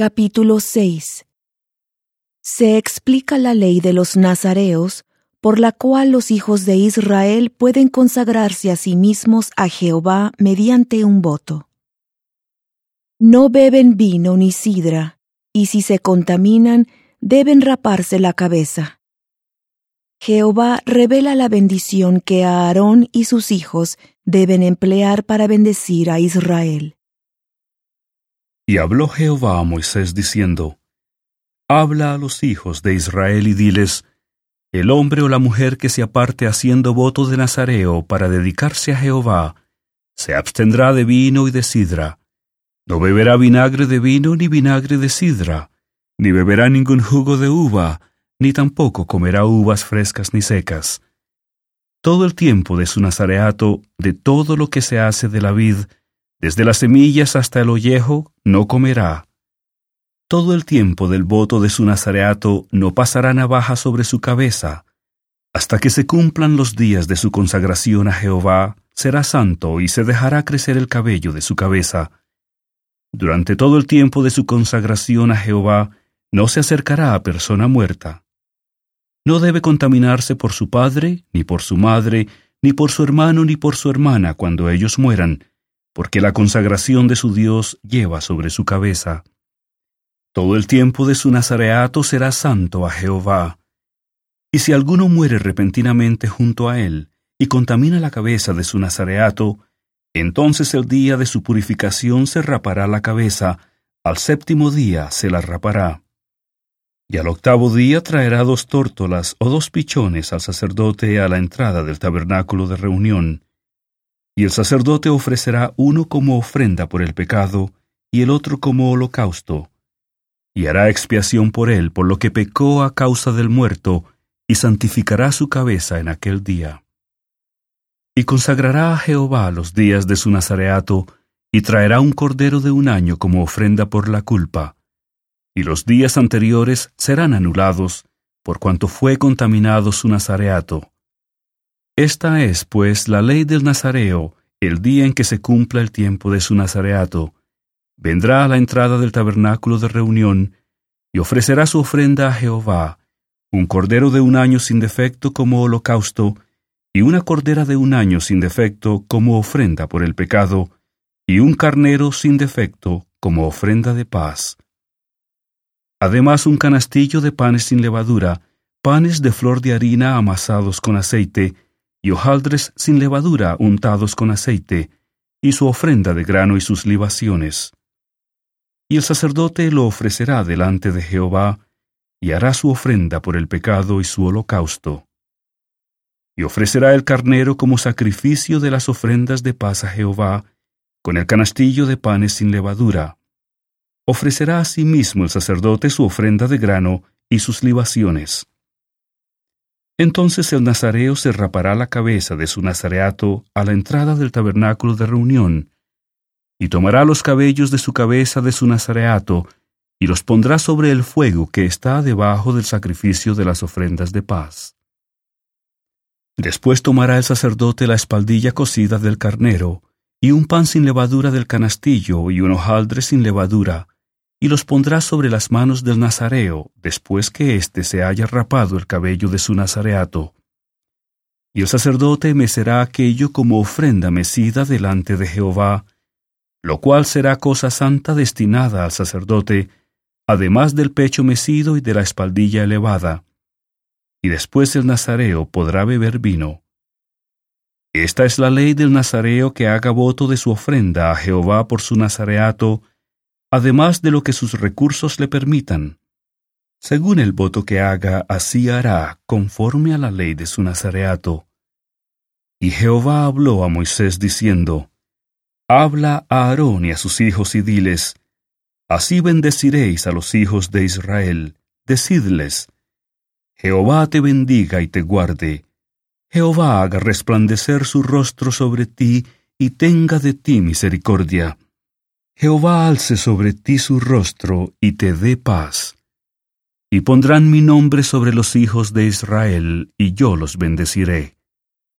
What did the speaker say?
Capítulo 6 Se explica la ley de los nazareos, por la cual los hijos de Israel pueden consagrarse a sí mismos a Jehová mediante un voto. No beben vino ni sidra, y si se contaminan, deben raparse la cabeza. Jehová revela la bendición que Aarón y sus hijos deben emplear para bendecir a Israel. Y habló Jehová a Moisés diciendo, Habla a los hijos de Israel y diles, El hombre o la mujer que se aparte haciendo voto de Nazareo para dedicarse a Jehová, se abstendrá de vino y de sidra. No beberá vinagre de vino ni vinagre de sidra, ni beberá ningún jugo de uva, ni tampoco comerá uvas frescas ni secas. Todo el tiempo de su nazareato, de todo lo que se hace de la vid, desde las semillas hasta el ollejo, no comerá. Todo el tiempo del voto de su nazareato no pasará navaja sobre su cabeza. Hasta que se cumplan los días de su consagración a Jehová, será santo y se dejará crecer el cabello de su cabeza. Durante todo el tiempo de su consagración a Jehová, no se acercará a persona muerta. No debe contaminarse por su padre, ni por su madre, ni por su hermano, ni por su hermana cuando ellos mueran, porque la consagración de su Dios lleva sobre su cabeza. Todo el tiempo de su nazareato será santo a Jehová. Y si alguno muere repentinamente junto a él y contamina la cabeza de su nazareato, entonces el día de su purificación se rapará la cabeza, al séptimo día se la rapará. Y al octavo día traerá dos tórtolas o dos pichones al sacerdote a la entrada del tabernáculo de reunión, y el sacerdote ofrecerá uno como ofrenda por el pecado y el otro como holocausto, y hará expiación por él por lo que pecó a causa del muerto, y santificará su cabeza en aquel día. Y consagrará a Jehová los días de su nazareato, y traerá un cordero de un año como ofrenda por la culpa, y los días anteriores serán anulados, por cuanto fue contaminado su nazareato, esta es, pues, la ley del Nazareo, el día en que se cumpla el tiempo de su nazareato. Vendrá a la entrada del tabernáculo de reunión y ofrecerá su ofrenda a Jehová, un cordero de un año sin defecto como holocausto, y una cordera de un año sin defecto como ofrenda por el pecado, y un carnero sin defecto como ofrenda de paz. Además un canastillo de panes sin levadura, panes de flor de harina amasados con aceite, y hojaldres sin levadura untados con aceite, y su ofrenda de grano y sus libaciones. Y el sacerdote lo ofrecerá delante de Jehová, y hará su ofrenda por el pecado y su holocausto. Y ofrecerá el carnero como sacrificio de las ofrendas de paz a Jehová, con el canastillo de panes sin levadura. Ofrecerá asimismo el sacerdote su ofrenda de grano y sus libaciones. Entonces el nazareo se rapará la cabeza de su nazareato a la entrada del tabernáculo de reunión, y tomará los cabellos de su cabeza de su nazareato, y los pondrá sobre el fuego que está debajo del sacrificio de las ofrendas de paz. Después tomará el sacerdote la espaldilla cocida del carnero, y un pan sin levadura del canastillo, y un hojaldre sin levadura, y los pondrá sobre las manos del nazareo después que éste se haya rapado el cabello de su nazareato. Y el sacerdote mecerá aquello como ofrenda mecida delante de Jehová, lo cual será cosa santa destinada al sacerdote, además del pecho mecido y de la espaldilla elevada. Y después el nazareo podrá beber vino. Esta es la ley del nazareo que haga voto de su ofrenda a Jehová por su nazareato, además de lo que sus recursos le permitan. Según el voto que haga, así hará, conforme a la ley de su nazareato. Y Jehová habló a Moisés diciendo, Habla a Aarón y a sus hijos y diles, Así bendeciréis a los hijos de Israel, decidles, Jehová te bendiga y te guarde, Jehová haga resplandecer su rostro sobre ti y tenga de ti misericordia. Jehová alce sobre ti su rostro y te dé paz. Y pondrán mi nombre sobre los hijos de Israel, y yo los bendeciré.